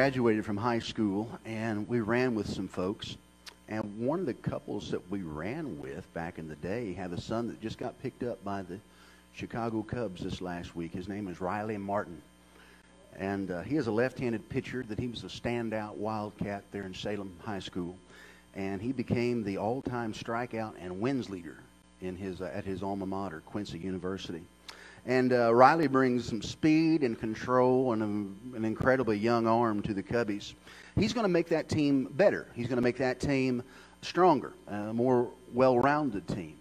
Graduated from high school, and we ran with some folks. And one of the couples that we ran with back in the day had a son that just got picked up by the Chicago Cubs this last week. His name is Riley Martin. And uh, he is a left-handed pitcher that he was a standout Wildcat there in Salem High School. And he became the all-time strikeout and wins leader in his, uh, at his alma mater, Quincy University. And uh, Riley brings some speed and control and a, an incredibly young arm to the Cubbies. He's going to make that team better. He's going to make that team stronger, a more well-rounded team.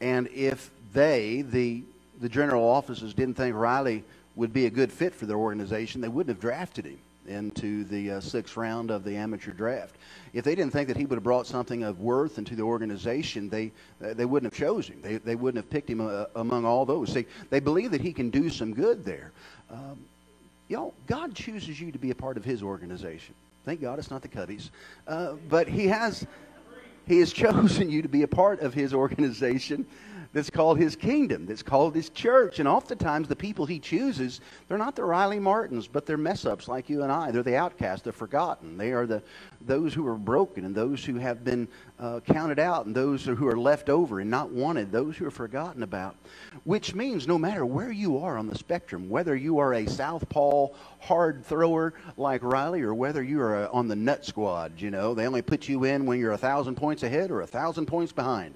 And if they, the the general offices, didn't think Riley would be a good fit for their organization, they wouldn't have drafted him into the uh, sixth round of the amateur draft. If they didn't think that he would have brought something of worth into the organization, they uh, they wouldn't have chosen him. They, they wouldn't have picked him uh, among all those. They, they believe that he can do some good there. Um, you know, God chooses you to be a part of his organization. Thank God it's not the Cubbies. Uh, but he has, he has chosen you to be a part of his organization that's called his kingdom, that's called his church. And oftentimes, the people he chooses, they're not the Riley Martins, but they're mess ups like you and I. They're the outcasts, the forgotten. They are the, those who are broken and those who have been uh, counted out and those who are left over and not wanted, those who are forgotten about. Which means no matter where you are on the spectrum, whether you are a southpaw hard thrower like Riley or whether you are a, on the nut squad, you know, they only put you in when you're a thousand points ahead or a thousand points behind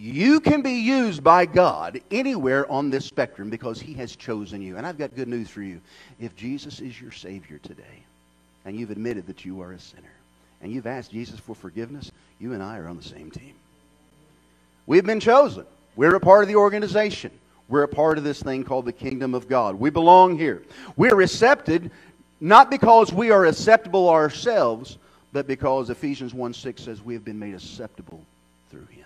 you can be used by God anywhere on this spectrum because He has chosen you. And I've got good news for you. If Jesus is your Savior today, and you've admitted that you are a sinner, and you've asked Jesus for forgiveness, you and I are on the same team. We've been chosen. We're a part of the organization. We're a part of this thing called the kingdom of God. We belong here. We're accepted not because we are acceptable ourselves, but because Ephesians 1 6 says we have been made acceptable through Him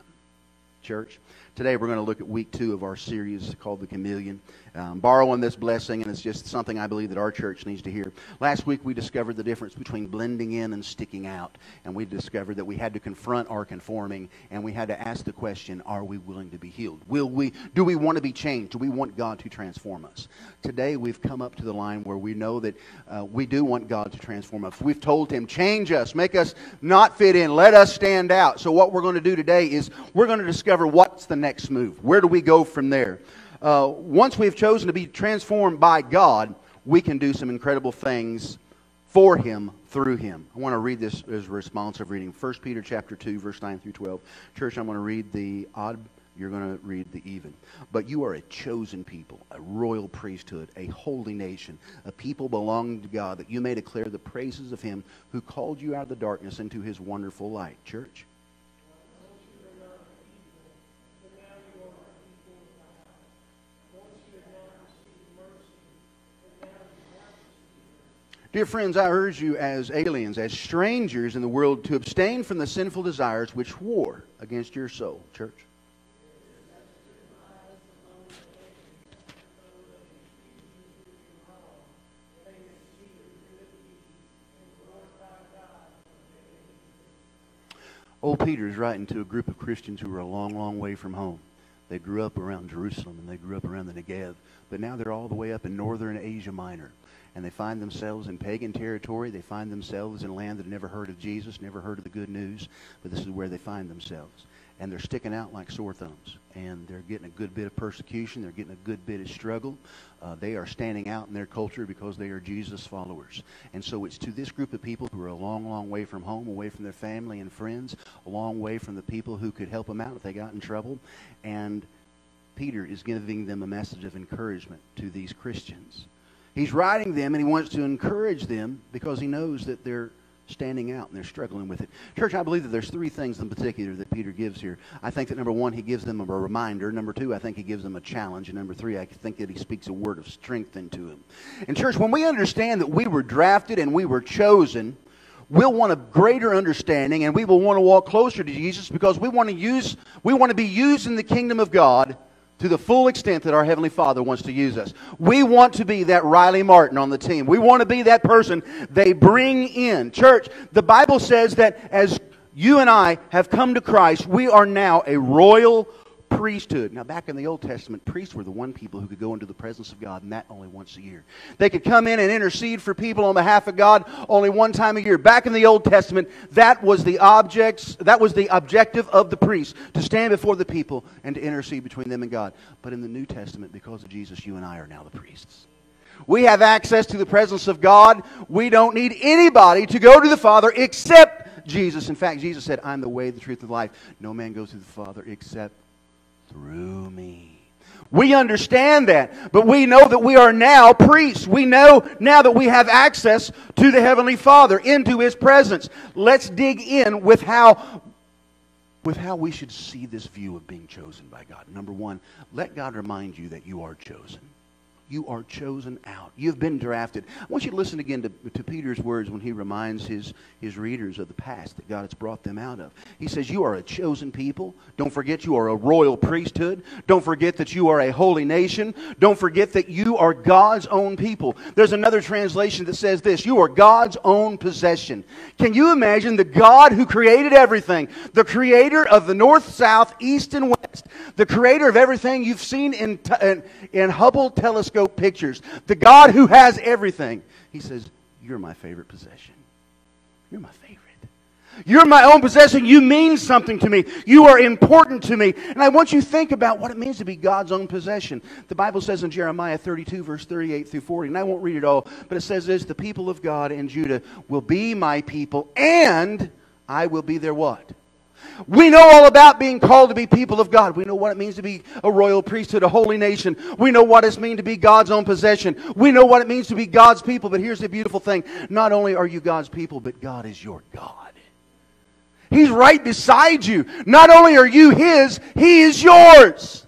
church. Today we're going to look at week two of our series called The Chameleon. Um, borrowing this blessing, and it's just something I believe that our church needs to hear. Last week we discovered the difference between blending in and sticking out, and we discovered that we had to confront our conforming, and we had to ask the question: Are we willing to be healed? Will we? Do we want to be changed? Do we want God to transform us? Today we've come up to the line where we know that uh, we do want God to transform us. We've told Him, "Change us, make us not fit in, let us stand out." So what we're going to do today is we're going to discover what's the next move. Where do we go from there? Uh, once we've chosen to be transformed by God, we can do some incredible things for him through him. I want to read this as a responsive reading. 1 Peter chapter 2, verse 9 through 12. Church, I'm going to read the odd, you're going to read the even. But you are a chosen people, a royal priesthood, a holy nation, a people belonging to God, that you may declare the praises of him who called you out of the darkness into his wonderful light. Church? Dear friends, I urge you as aliens, as strangers in the world, to abstain from the sinful desires which war against your soul. Church. Old Peter is writing to a group of Christians who were a long, long way from home. They grew up around Jerusalem and they grew up around the Negev, but now they're all the way up in northern Asia Minor and they find themselves in pagan territory. They find themselves in a land that never heard of Jesus, never heard of the good news, but this is where they find themselves. And they're sticking out like sore thumbs. And they're getting a good bit of persecution. They're getting a good bit of struggle. Uh, they are standing out in their culture because they are Jesus followers. And so it's to this group of people who are a long, long way from home, away from their family and friends, a long way from the people who could help them out if they got in trouble. And Peter is giving them a message of encouragement to these Christians. He's writing them and he wants to encourage them because he knows that they're standing out and they're struggling with it. Church, I believe that there's three things in particular that Peter gives here. I think that number one, he gives them a reminder. Number two, I think he gives them a challenge. And number three, I think that he speaks a word of strength into them. And church, when we understand that we were drafted and we were chosen, we'll want a greater understanding and we will want to walk closer to Jesus because we want to use, we want to be used in the kingdom of God to the full extent that our Heavenly Father wants to use us. We want to be that Riley Martin on the team. We want to be that person they bring in. Church, the Bible says that as you and I have come to Christ, we are now a royal priesthood. Now, back in the Old Testament, priests were the one people who could go into the presence of God, and that only once a year. They could come in and intercede for people on behalf of God only one time a year. Back in the Old Testament, that was the objects, that was the objective of the priest, to stand before the people and to intercede between them and God. But in the New Testament, because of Jesus, you and I are now the priests. We have access to the presence of God. We don't need anybody to go to the Father except Jesus. In fact, Jesus said, I'm the way, the truth, and the life. No man goes to the Father except through me. We understand that, but we know that we are now priests. We know now that we have access to the Heavenly Father, into His presence. Let's dig in with how, with how we should see this view of being chosen by God. Number one, let God remind you that you are chosen. You are chosen out. You've been drafted. I want you to listen again to, to Peter's words when he reminds his, his readers of the past that God has brought them out of. He says, You are a chosen people. Don't forget you are a royal priesthood. Don't forget that you are a holy nation. Don't forget that you are God's own people. There's another translation that says this You are God's own possession. Can you imagine the God who created everything, the creator of the north, south, east, and west, the creator of everything you've seen in, in, in Hubble telescope? Pictures, the God who has everything. He says, You're my favorite possession. You're my favorite. You're my own possession. You mean something to me. You are important to me. And I want you to think about what it means to be God's own possession. The Bible says in Jeremiah 32, verse 38 through 40, and I won't read it all, but it says this The people of God and Judah will be my people, and I will be their what? We know all about being called to be people of God. We know what it means to be a royal priesthood, a holy nation. We know what it means to be God's own possession. We know what it means to be God's people. But here's the beautiful thing not only are you God's people, but God is your God. He's right beside you. Not only are you His, He is yours.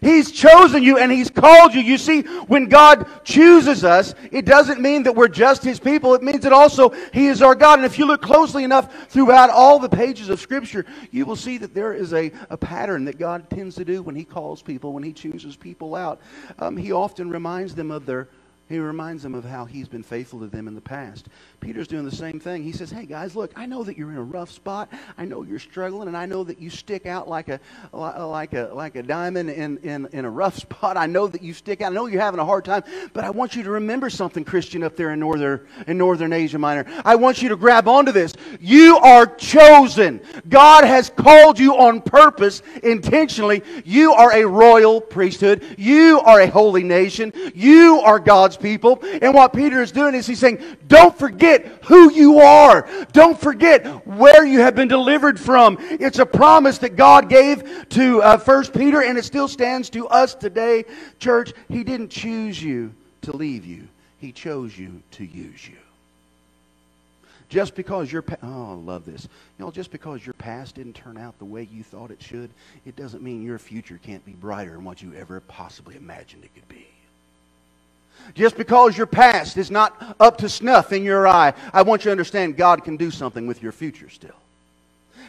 He's chosen you and He's called you. You see, when God chooses us, it doesn't mean that we're just His people. It means that also He is our God. And if you look closely enough throughout all the pages of Scripture, you will see that there is a, a pattern that God tends to do when He calls people, when He chooses people out. Um, he often reminds them of their he reminds them of how he's been faithful to them in the past. Peter's doing the same thing. He says, Hey, guys, look, I know that you're in a rough spot. I know you're struggling, and I know that you stick out like a, like a, like a diamond in, in, in a rough spot. I know that you stick out. I know you're having a hard time, but I want you to remember something, Christian, up there in northern, in northern Asia Minor. I want you to grab onto this. You are chosen. God has called you on purpose, intentionally. You are a royal priesthood. You are a holy nation. You are God's people. And what Peter is doing is he's saying, don't forget who you are. Don't forget where you have been delivered from. It's a promise that God gave to uh, First Peter, and it still stands to us today, church. He didn't choose you to leave you. He chose you to use you. Just because your oh, I love this. You know, just because your past didn't turn out the way you thought it should, it doesn't mean your future can't be brighter than what you ever possibly imagined it could be. Just because your past is not up to snuff in your eye, I want you to understand God can do something with your future still.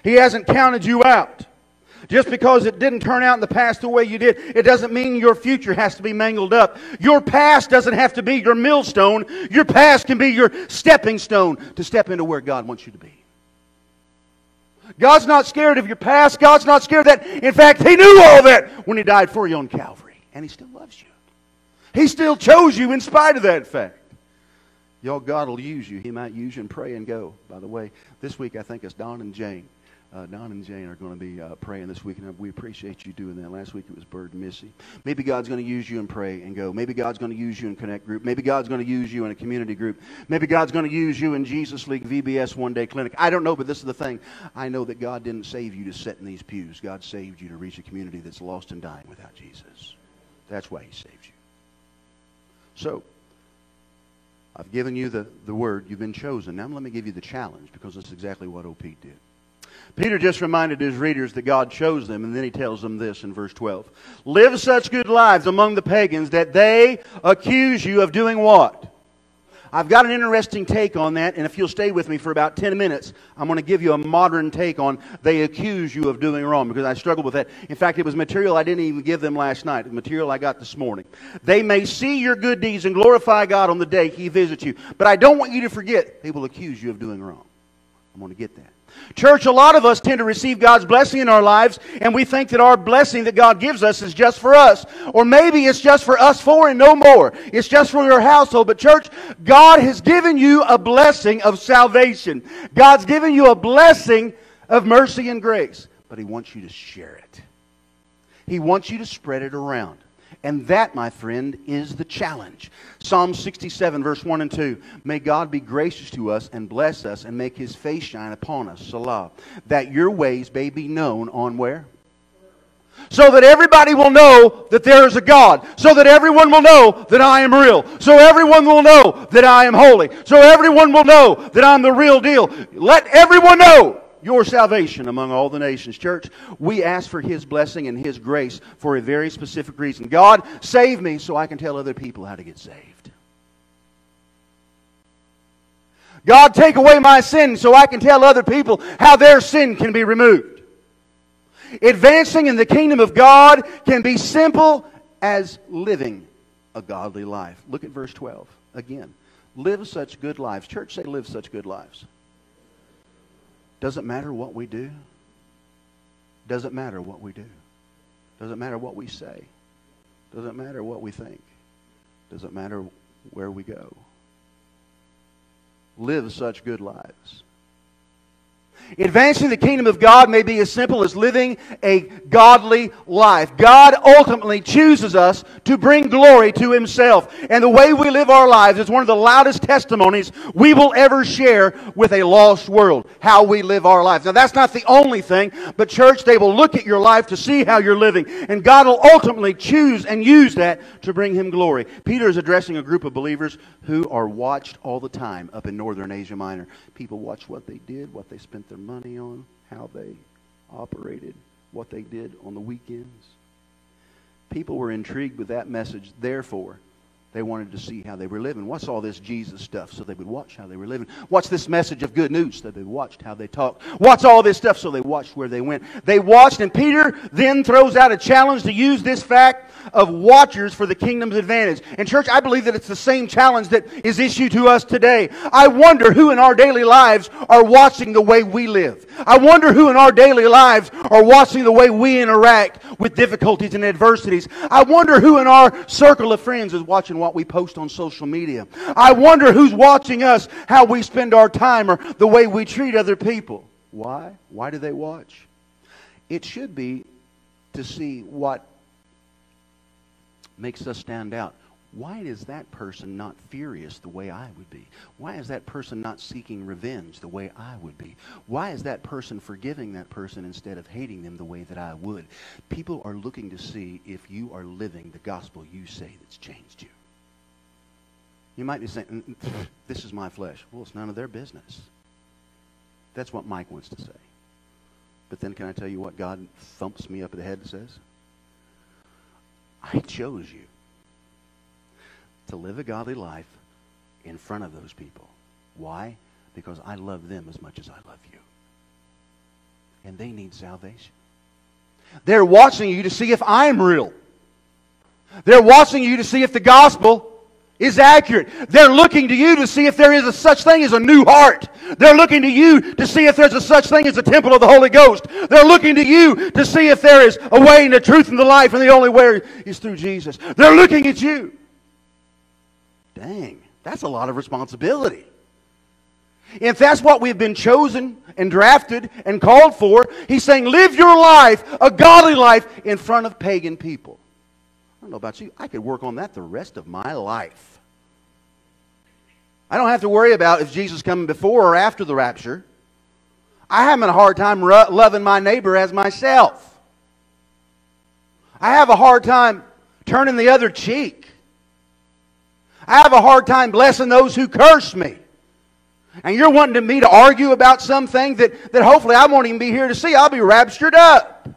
He hasn't counted you out. Just because it didn't turn out in the past the way you did, it doesn't mean your future has to be mangled up. Your past doesn't have to be your millstone. Your past can be your stepping stone to step into where God wants you to be. God's not scared of your past. God's not scared of that. In fact, He knew all that when He died for you on Calvary. And He still loves you. He still chose you in spite of that fact. Y'all, God will use you. He might use you and pray and go. By the way, this week I think it's Don and Jane. Uh, Don and Jane are going to be uh, praying this week, and we appreciate you doing that. Last week it was Bird and Missy. Maybe God's going to use you and pray and go. Maybe God's going to use you in Connect Group. Maybe God's going to use you in a community group. Maybe God's going to use you in Jesus League VBS One Day Clinic. I don't know, but this is the thing. I know that God didn't save you to sit in these pews. God saved you to reach a community that's lost and dying without Jesus. That's why He saved you. So, I've given you the, the word. You've been chosen. Now let me give you the challenge because that's exactly what OP did. Peter just reminded his readers that God chose them, and then he tells them this in verse 12 Live such good lives among the pagans that they accuse you of doing what? I've got an interesting take on that, and if you'll stay with me for about 10 minutes, I'm going to give you a modern take on they accuse you of doing wrong because I struggled with that. In fact, it was material I didn't even give them last night, the material I got this morning. They may see your good deeds and glorify God on the day He visits you, but I don't want you to forget they will accuse you of doing wrong. I'm going to get that. Church, a lot of us tend to receive God's blessing in our lives, and we think that our blessing that God gives us is just for us. Or maybe it's just for us four and no more. It's just for your household. But, church, God has given you a blessing of salvation. God's given you a blessing of mercy and grace. But He wants you to share it, He wants you to spread it around. And that, my friend, is the challenge. Psalm 67, verse 1 and 2. May God be gracious to us and bless us and make his face shine upon us. Selah. That your ways may be known on where? So that everybody will know that there is a God. So that everyone will know that I am real. So everyone will know that I am holy. So everyone will know that I'm the real deal. Let everyone know your salvation among all the nations. Church, we ask for His blessing and His grace for a very specific reason. God, save me so I can tell other people how to get saved. God, take away my sin so I can tell other people how their sin can be removed. Advancing in the kingdom of God can be simple as living a godly life. Look at verse 12 again. Live such good lives. Church, say, live such good lives. Doesn't matter what we do. Doesn't matter what we do. Doesn't matter what we say. Doesn't matter what we think. Doesn't matter where we go. Live such good lives. Advancing the kingdom of God may be as simple as living a godly life. God ultimately chooses us to bring glory to Himself. And the way we live our lives is one of the loudest testimonies we will ever share with a lost world. How we live our lives. Now, that's not the only thing, but church, they will look at your life to see how you're living. And God will ultimately choose and use that to bring Him glory. Peter is addressing a group of believers who are watched all the time up in northern Asia Minor. People watch what they did, what they spent their money on, how they operated, what they did on the weekends. People were intrigued with that message. Therefore, they wanted to see how they were living. What's all this Jesus stuff? So they would watch how they were living. What's this message of good news? So they watched how they talked. What's all this stuff? So they watched where they went. They watched, and Peter then throws out a challenge to use this fact of watchers for the kingdom's advantage. And, church, I believe that it's the same challenge that is issued to us today. I wonder who in our daily lives are watching the way we live. I wonder who in our daily lives are watching the way we interact with difficulties and adversities. I wonder who in our circle of friends is watching what we post on social media. I wonder who's watching us, how we spend our time, or the way we treat other people. Why? Why do they watch? It should be to see what makes us stand out. Why is that person not furious the way I would be? Why is that person not seeking revenge the way I would be? Why is that person forgiving that person instead of hating them the way that I would? People are looking to see if you are living the gospel you say that's changed you. You might be saying, mm, this is my flesh. Well, it's none of their business. That's what Mike wants to say. But then can I tell you what God thumps me up the head and says? I chose you to live a godly life in front of those people. Why? Because I love them as much as I love you. And they need salvation. They're watching you to see if I'm real. They're watching you to see if the gospel is accurate. They're looking to you to see if there is a such thing as a new heart. They're looking to you to see if there's a such thing as a temple of the Holy Ghost. They're looking to you to see if there is a way and the truth and the life, and the only way is through Jesus. They're looking at you. Dang, that's a lot of responsibility. If that's what we've been chosen and drafted and called for, he's saying, live your life, a godly life, in front of pagan people. I don't know about you. I could work on that the rest of my life. I don't have to worry about if Jesus coming before or after the rapture. I have a hard time loving my neighbor as myself. I have a hard time turning the other cheek. I have a hard time blessing those who curse me. And you're wanting me to argue about something that, that hopefully I won't even be here to see. I'll be raptured up.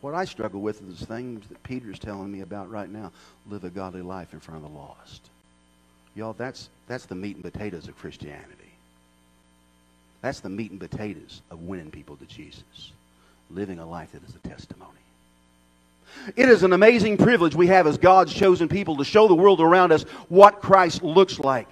What I struggle with is things that Peter's telling me about right now. Live a godly life in front of the lost. Y'all, that's, that's the meat and potatoes of Christianity. That's the meat and potatoes of winning people to Jesus. Living a life that is a testimony. It is an amazing privilege we have as God's chosen people to show the world around us what Christ looks like.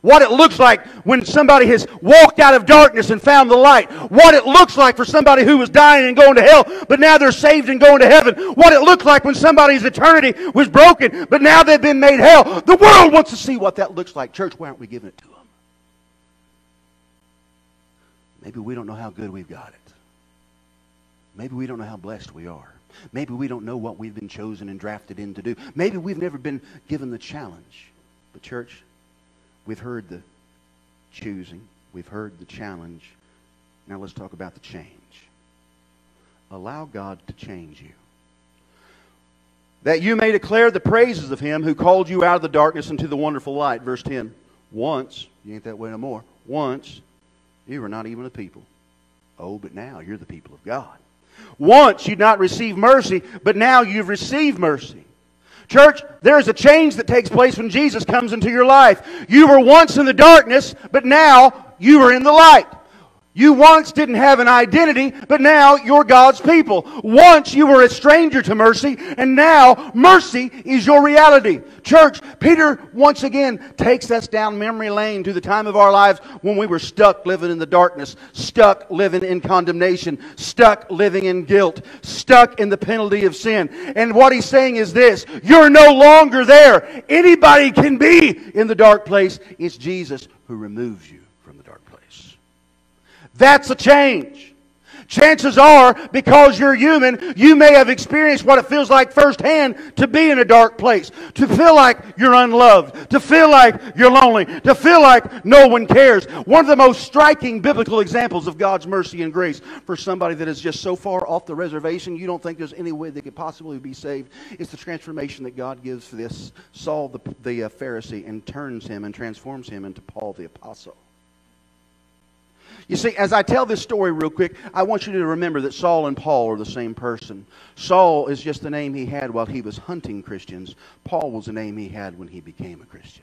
What it looks like when somebody has walked out of darkness and found the light. What it looks like for somebody who was dying and going to hell, but now they're saved and going to heaven. What it looks like when somebody's eternity was broken, but now they've been made hell. The world wants to see what that looks like. Church, why aren't we giving it to them? Maybe we don't know how good we've got it. Maybe we don't know how blessed we are. Maybe we don't know what we've been chosen and drafted in to do. Maybe we've never been given the challenge. But, church, we've heard the choosing, we've heard the challenge. Now let's talk about the change. Allow God to change you. That you may declare the praises of him who called you out of the darkness into the wonderful light. Verse 10. Once, you ain't that way no more. Once, you were not even a people. Oh, but now you're the people of God. Once you'd not receive mercy, but now you've received mercy. Church, there is a change that takes place when Jesus comes into your life. You were once in the darkness, but now you are in the light. You once didn't have an identity, but now you're God's people. Once you were a stranger to mercy, and now mercy is your reality. Church, Peter once again takes us down memory lane to the time of our lives when we were stuck living in the darkness, stuck living in condemnation, stuck living in guilt, stuck in the penalty of sin. And what he's saying is this you're no longer there. Anybody can be in the dark place. It's Jesus who removes you. That's a change. Chances are, because you're human, you may have experienced what it feels like firsthand to be in a dark place, to feel like you're unloved, to feel like you're lonely, to feel like no one cares. One of the most striking biblical examples of God's mercy and grace for somebody that is just so far off the reservation, you don't think there's any way they could possibly be saved, is the transformation that God gives for this Saul the, the uh, Pharisee and turns him and transforms him into Paul the Apostle. You see, as I tell this story real quick, I want you to remember that Saul and Paul are the same person. Saul is just the name he had while he was hunting Christians. Paul was the name he had when he became a Christian.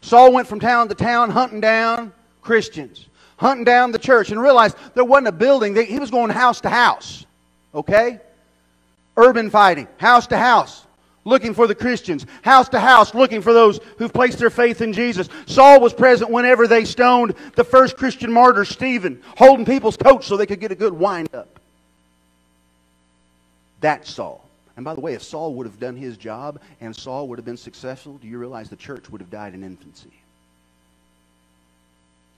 Saul went from town to town hunting down Christians, hunting down the church, and realized there wasn't a building. He was going house to house. Okay? Urban fighting, house to house looking for the Christians, house to house, looking for those who've placed their faith in Jesus. Saul was present whenever they stoned the first Christian martyr, Stephen, holding people's coats so they could get a good wind up. That's Saul. And by the way, if Saul would have done his job and Saul would have been successful, do you realize the church would have died in infancy?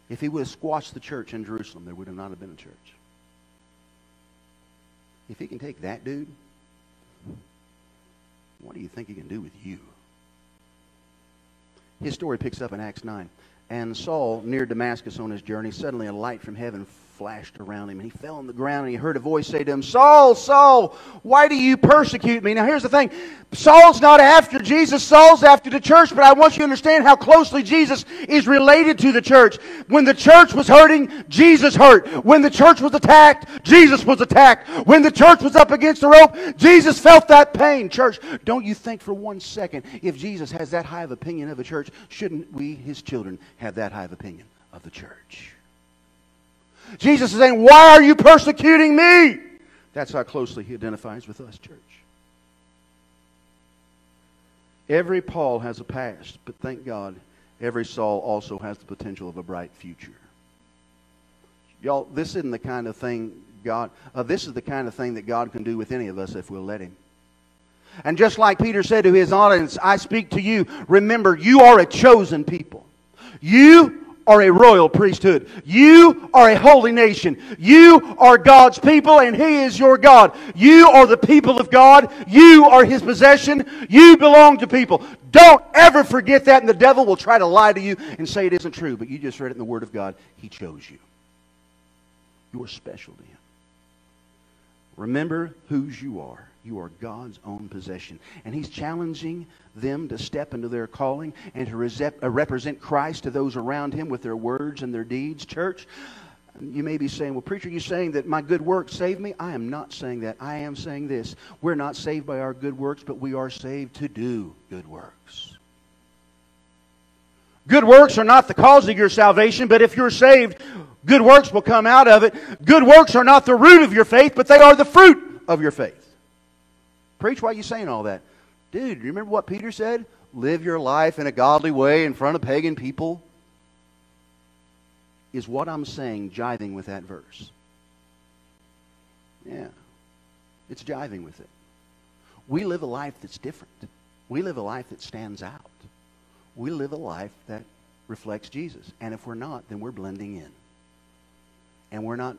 If he would have squashed the church in Jerusalem, there would have not have been a church. If he can take that dude what do you think he can do with you? His story picks up in Acts 9. And Saul, near Damascus on his journey, suddenly a light from heaven flashed around him, and he fell on the ground, and he heard a voice say to him, Saul, Saul, why do you persecute me? Now, here's the thing Saul's not after Jesus, Saul's after the church, but I want you to understand how closely Jesus is related to the church. When the church was hurting, Jesus hurt. When the church was attacked, Jesus was attacked. When the church was up against the rope, Jesus felt that pain. Church, don't you think for one second, if Jesus has that high of opinion of a church, shouldn't we, his children, have that high of opinion of the church? Jesus is saying, Why are you persecuting me? That's how closely he identifies with us, church. Every Paul has a past, but thank God, every Saul also has the potential of a bright future. Y'all, this isn't the kind of thing God, uh, this is the kind of thing that God can do with any of us if we'll let Him. And just like Peter said to his audience, I speak to you. Remember, you are a chosen people. You are a royal priesthood. You are a holy nation. You are God's people and He is your God. You are the people of God. You are His possession. You belong to people. Don't ever forget that and the devil will try to lie to you and say it isn't true, but you just read it in the Word of God. He chose you. You are special to Him. Remember whose you are. You are God's own possession. And He's challenging them to step into their calling and to uh, represent Christ to those around Him with their words and their deeds. Church, you may be saying, well, preacher, you saying that my good works saved me? I am not saying that. I am saying this. We're not saved by our good works, but we are saved to do good works. Good works are not the cause of your salvation, but if you're saved, good works will come out of it. Good works are not the root of your faith, but they are the fruit of your faith. Preach, why are you saying all that? Dude, remember what Peter said? Live your life in a godly way in front of pagan people. is what I'm saying jiving with that verse? Yeah. It's jiving with it. We live a life that's different. We live a life that stands out. We live a life that reflects Jesus. And if we're not, then we're blending in. And we're not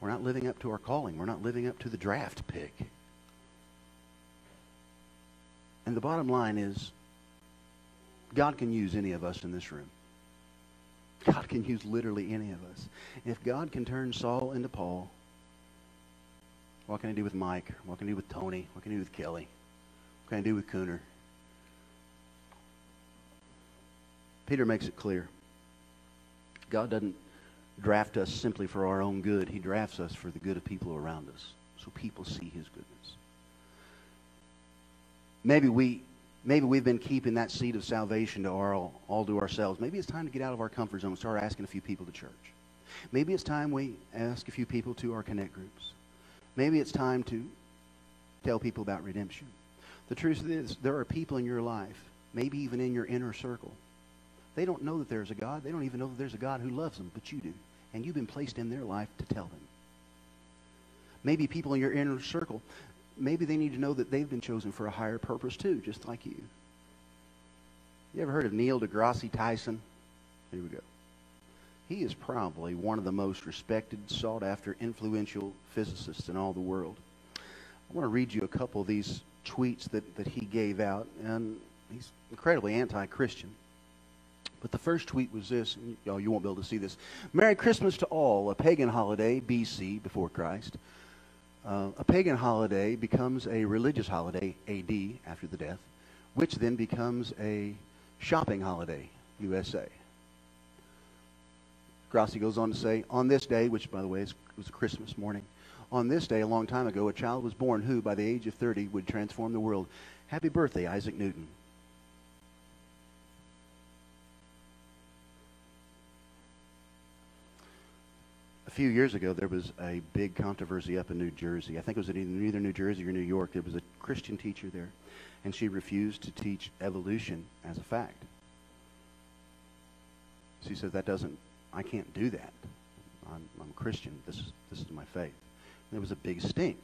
we're not living up to our calling. We're not living up to the draft pick. And the bottom line is God can use any of us in this room. God can use literally any of us. If God can turn Saul into Paul, what can he do with Mike? What can he do with Tony? What can he do with Kelly? What can he do with Cooner? Peter makes it clear. God doesn't draft us simply for our own good. He drafts us for the good of people around us so people see his goodness. Maybe we maybe we've been keeping that seed of salvation to our, all, all to ourselves. Maybe it's time to get out of our comfort zone and start asking a few people to church. Maybe it's time we ask a few people to our connect groups. Maybe it's time to tell people about redemption. The truth is, there are people in your life, maybe even in your inner circle. They don't know that there's a God. They don't even know that there's a God who loves them, but you do. And you've been placed in their life to tell them. Maybe people in your inner circle, maybe they need to know that they've been chosen for a higher purpose too, just like you. You ever heard of Neil deGrasse Tyson? Here we go. He is probably one of the most respected, sought after, influential physicists in all the world. I want to read you a couple of these tweets that, that he gave out, and he's incredibly anti Christian. But the first tweet was this, you, you won't be able to see this. Merry Christmas to all, a pagan holiday, BC, before Christ. Uh, a pagan holiday becomes a religious holiday, AD, after the death, which then becomes a shopping holiday, USA. Grasse goes on to say, on this day, which by the way is, was Christmas morning, on this day a long time ago, a child was born who, by the age of 30, would transform the world. Happy birthday, Isaac Newton. Few years ago, there was a big controversy up in New Jersey. I think it was in either New Jersey or New York. There was a Christian teacher there, and she refused to teach evolution as a fact. She said that doesn't I can't do that. I'm, I'm Christian. This is, this is my faith. And there was a big stink.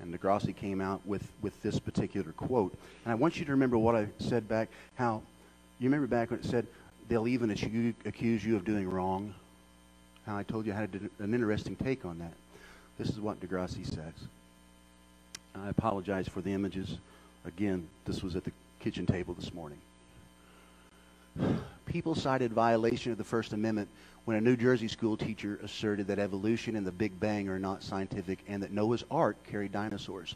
And deGrasse came out with, with this particular quote. And I want you to remember what I said back, how, you remember back when it said, they'll even accuse you of doing wrong? I told you I had an interesting take on that. This is what deGrasse says. I apologize for the images. Again, this was at the kitchen table this morning. People cited violation of the First Amendment when a New Jersey school teacher asserted that evolution and the Big Bang are not scientific and that Noah's Ark carried dinosaurs.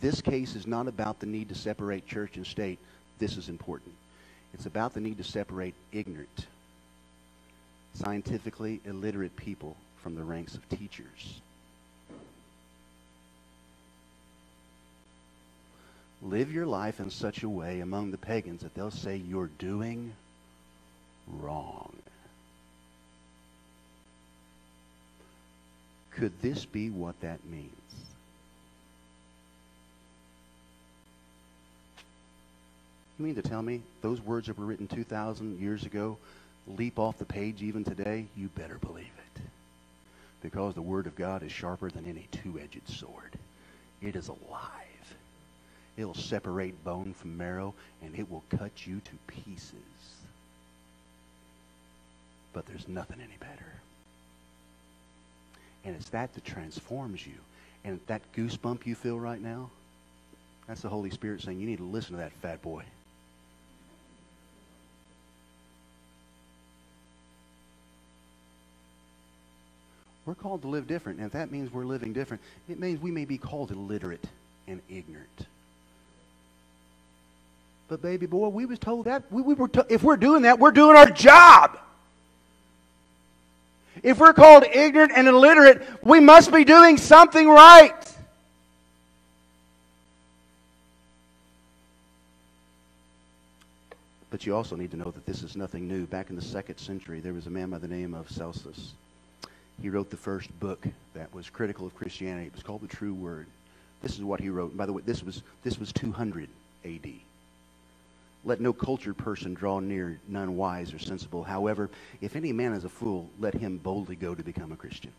This case is not about the need to separate church and state. This is important. It's about the need to separate ignorant, scientifically illiterate people from the ranks of teachers. Live your life in such a way among the pagans that they'll say you're doing wrong. Could this be what that means? You mean to tell me those words that were written 2,000 years ago leap off the page even today? You better believe it. Because the Word of God is sharper than any two edged sword. It is alive. It'll separate bone from marrow, and it will cut you to pieces but there's nothing any better. And it's that that transforms you. And that goosebump you feel right now, that's the Holy Spirit saying, you need to listen to that fat boy. We're called to live different. And if that means we're living different, it means we may be called illiterate and ignorant. But baby boy, we was told that we, we were to, if we're doing that, we're doing our job. If we're called ignorant and illiterate, we must be doing something right. But you also need to know that this is nothing new. Back in the second century, there was a man by the name of Celsus. He wrote the first book that was critical of Christianity. It was called The True Word. This is what he wrote. And by the way, this was, this was 200 AD. Let no cultured person draw near, none wise or sensible. However, if any man is a fool, let him boldly go to become a Christian.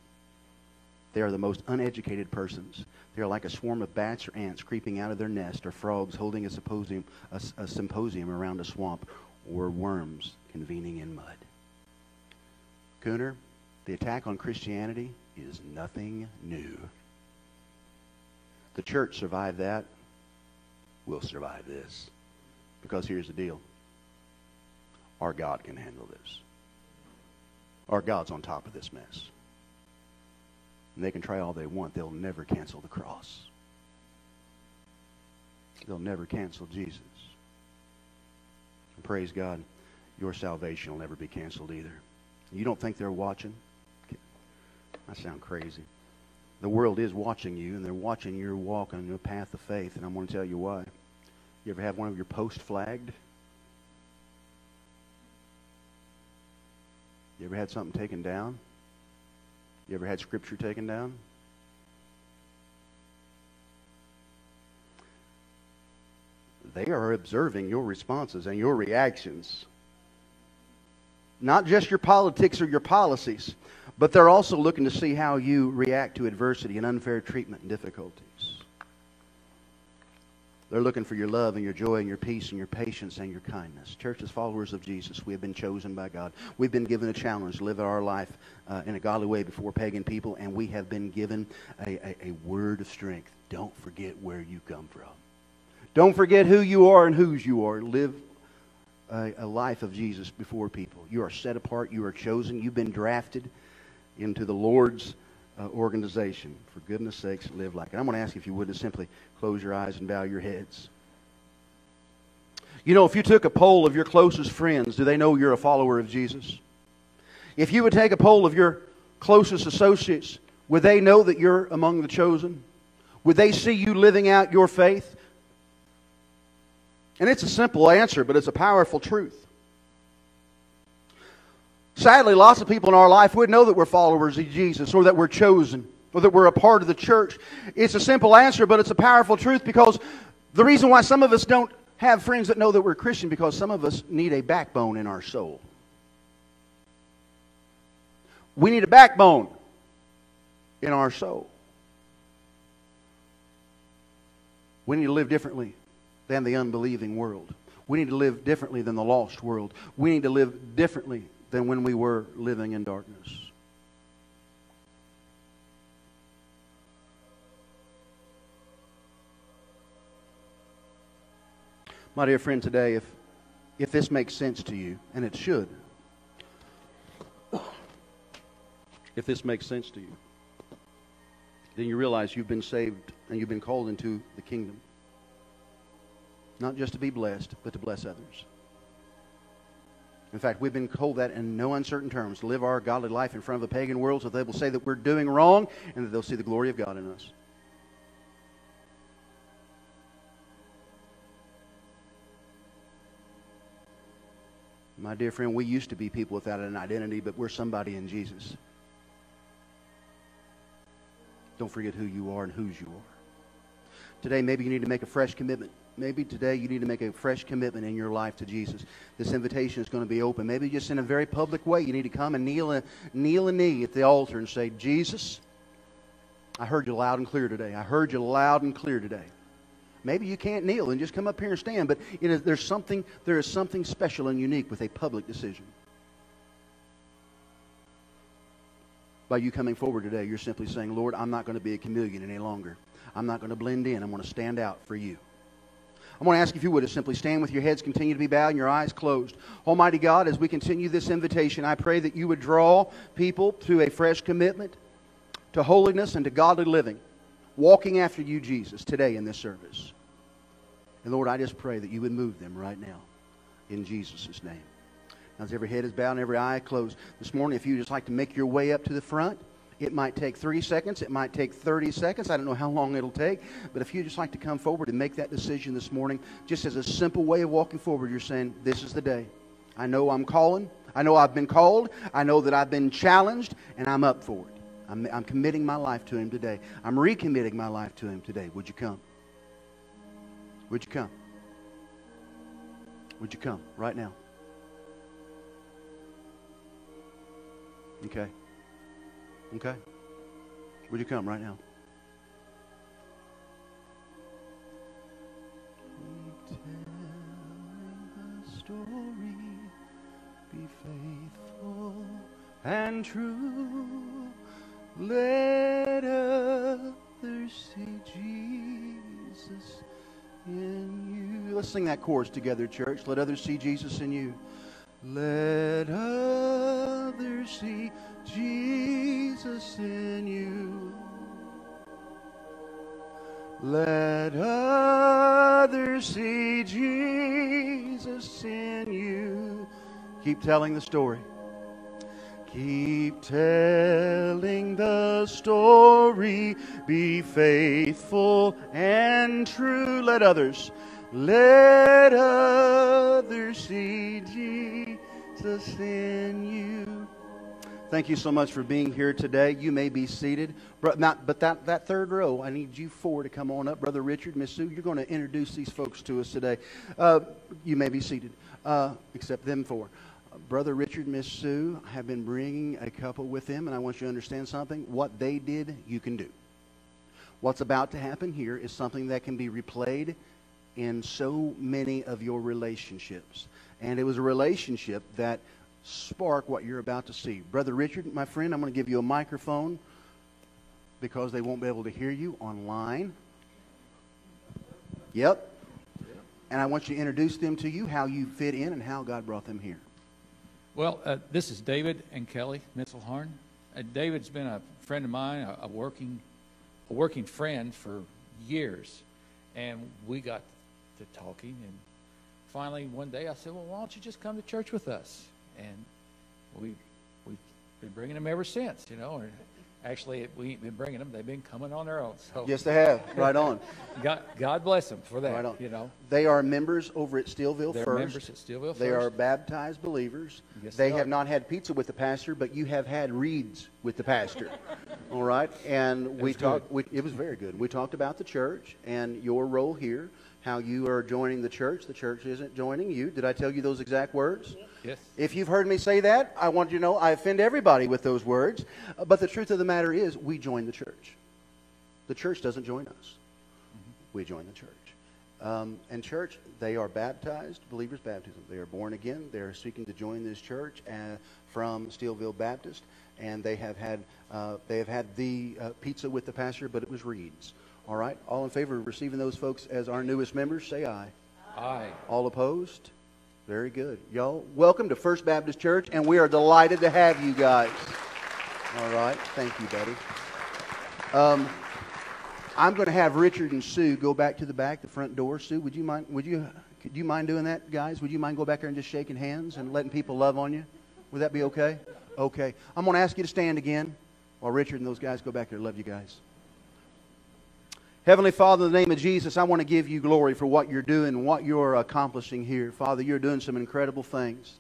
They are the most uneducated persons. They are like a swarm of bats or ants creeping out of their nest, or frogs holding a symposium, a, a symposium around a swamp, or worms convening in mud. Cooner, the attack on Christianity is nothing new. The church survived that. We'll survive this. Because here's the deal our God can handle this. Our God's on top of this mess. And they can try all they want, they'll never cancel the cross. They'll never cancel Jesus. And praise God, your salvation will never be canceled either. You don't think they're watching? I sound crazy. The world is watching you, and they're watching your walk on your path of faith, and I'm going to tell you why. You ever have one of your posts flagged? You ever had something taken down? You ever had scripture taken down? They are observing your responses and your reactions. Not just your politics or your policies, but they're also looking to see how you react to adversity and unfair treatment and difficulties. They're looking for your love and your joy and your peace and your patience and your kindness. Church, as followers of Jesus, we have been chosen by God. We've been given a challenge to live our life uh, in a godly way before pagan people, and we have been given a, a, a word of strength. Don't forget where you come from. Don't forget who you are and whose you are. Live a, a life of Jesus before people. You are set apart. You are chosen. You've been drafted into the Lord's uh, organization. For goodness sakes, live like it. I'm going to ask you if you would to simply close your eyes and bow your heads. You know, if you took a poll of your closest friends, do they know you're a follower of Jesus? If you would take a poll of your closest associates, would they know that you're among the chosen? Would they see you living out your faith? And it's a simple answer, but it's a powerful truth. Sadly, lots of people in our life would know that we're followers of Jesus or that we're chosen or that we're a part of the church. It's a simple answer, but it's a powerful truth because the reason why some of us don't have friends that know that we're Christian because some of us need a backbone in our soul. We need a backbone in our soul. We need to live differently than the unbelieving world. We need to live differently than the lost world. We need to live differently than when we were living in darkness. My dear friend, today, if, if this makes sense to you, and it should, if this makes sense to you, then you realize you've been saved and you've been called into the kingdom. Not just to be blessed, but to bless others. In fact, we've been told that in no uncertain terms live our godly life in front of a pagan world so they will say that we're doing wrong and that they'll see the glory of God in us. My dear friend, we used to be people without an identity, but we're somebody in Jesus. Don't forget who you are and whose you are. Today, maybe you need to make a fresh commitment maybe today you need to make a fresh commitment in your life to Jesus. This invitation is going to be open. Maybe just in a very public way, you need to come and kneel a, kneel a knee at the altar and say, Jesus, I heard you loud and clear today. I heard you loud and clear today. Maybe you can't kneel and just come up here and stand, but there's something, there is something special and unique with a public decision. By you coming forward today, you're simply saying, Lord, I'm not going to be a chameleon any longer. I'm not going to blend in. I'm going to stand out for you. I'm going to ask if you would to simply stand with your heads, continue to be bowed, and your eyes closed. Almighty God, as we continue this invitation, I pray that you would draw people to a fresh commitment to holiness and to godly living, walking after you, Jesus, today in this service. And Lord, I just pray that you would move them right now in Jesus' name. Now, as every head is bowed and every eye closed, this morning, if you just like to make your way up to the front, it might take three seconds. It might take 30 seconds. I don't know how long it'll take. But if you just like to come forward and make that decision this morning, just as a simple way of walking forward, you're saying, This is the day. I know I'm calling. I know I've been called. I know that I've been challenged, and I'm up for it. I'm, I'm committing my life to Him today. I'm recommitting my life to Him today. Would you come? Would you come? Would you come right now? Okay. Okay. Would you come right now? And true. Let others see Jesus in you. Let's sing that chorus together, church. Let others see Jesus in you. Let others see Jesus in you. Let others see Jesus in you. Keep telling the story. Keep telling the story. Be faithful and true. Let others, let others see Jesus in you. Thank you so much for being here today. You may be seated. But, not, but that, that third row, I need you four to come on up. Brother Richard, Miss Sue, you're going to introduce these folks to us today. Uh, you may be seated, uh, except them four. Brother Richard, Miss Sue have been bringing a couple with them, and I want you to understand something. What they did, you can do. What's about to happen here is something that can be replayed in so many of your relationships. And it was a relationship that sparked what you're about to see. Brother Richard, my friend, I'm going to give you a microphone because they won't be able to hear you online. Yep. And I want you to introduce them to you, how you fit in, and how God brought them here. Well, uh, this is David and Kelly Mitzelhorn. Uh, David's been a friend of mine, a, a, working, a working friend for years, and we got to talking. And finally, one day, I said, "Well, why don't you just come to church with us?" and we we've been bringing them ever since. You know, actually we ain't been bringing them; they've been coming on their own. So yes, they have. Right on. God, God bless them for that. Right on. You know, they are members over at Steelville They're First. members at Steelville First. They are baptized believers. Yes, they they have not had pizza with the pastor, but you have had reeds with the pastor. All right, and we talked. We, it was very good. We talked about the church and your role here. How you are joining the church. The church isn't joining you. Did I tell you those exact words? Yes. If you've heard me say that, I want you to know I offend everybody with those words. Uh, But the truth of the matter is, we join the church. The church doesn't join us. We join the church. Um, and church, they are baptized, believers' baptism. They are born again. They are seeking to join this church uh, from Steelville Baptist, and they have had uh, they have had the uh, pizza with the pastor, but it was reeds. All right, all in favor of receiving those folks as our newest members, say aye. Aye. All opposed? Very good. Y'all, welcome to First Baptist Church, and we are delighted to have you guys. All right. Thank you, buddy. Um, I'm going to have Richard and Sue go back to the back, the front door. Sue, would you mind? Would you? Could you mind doing that, guys? Would you mind go back there and just shaking hands and letting people love on you? Would that be okay? Okay. I'm going to ask you to stand again while Richard and those guys go back there. Love you guys. Heavenly Father, in the name of Jesus, I want to give you glory for what you're doing what you're accomplishing here. Father, you're doing some incredible things.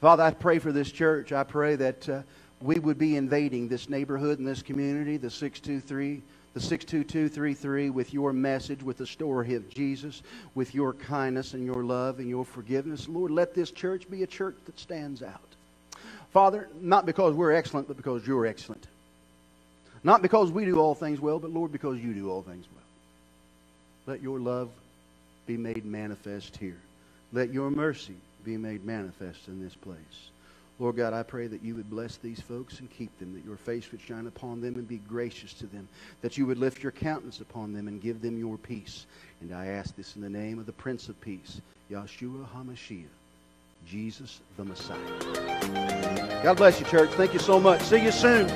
Father, I pray for this church. I pray that uh, we would be invading this neighborhood and this community, the 623, the 62233, with your message, with the story of Jesus, with your kindness and your love and your forgiveness. Lord, let this church be a church that stands out. Father, not because we're excellent, but because you're excellent. Not because we do all things well, but Lord, because you do all things well. Let your love be made manifest here. Let your mercy be made manifest in this place. Lord God, I pray that you would bless these folks and keep them, that your face would shine upon them and be gracious to them, that you would lift your countenance upon them and give them your peace. And I ask this in the name of the Prince of Peace, Yahshua HaMashiach, Jesus the Messiah. God bless you, church. Thank you so much. See you soon.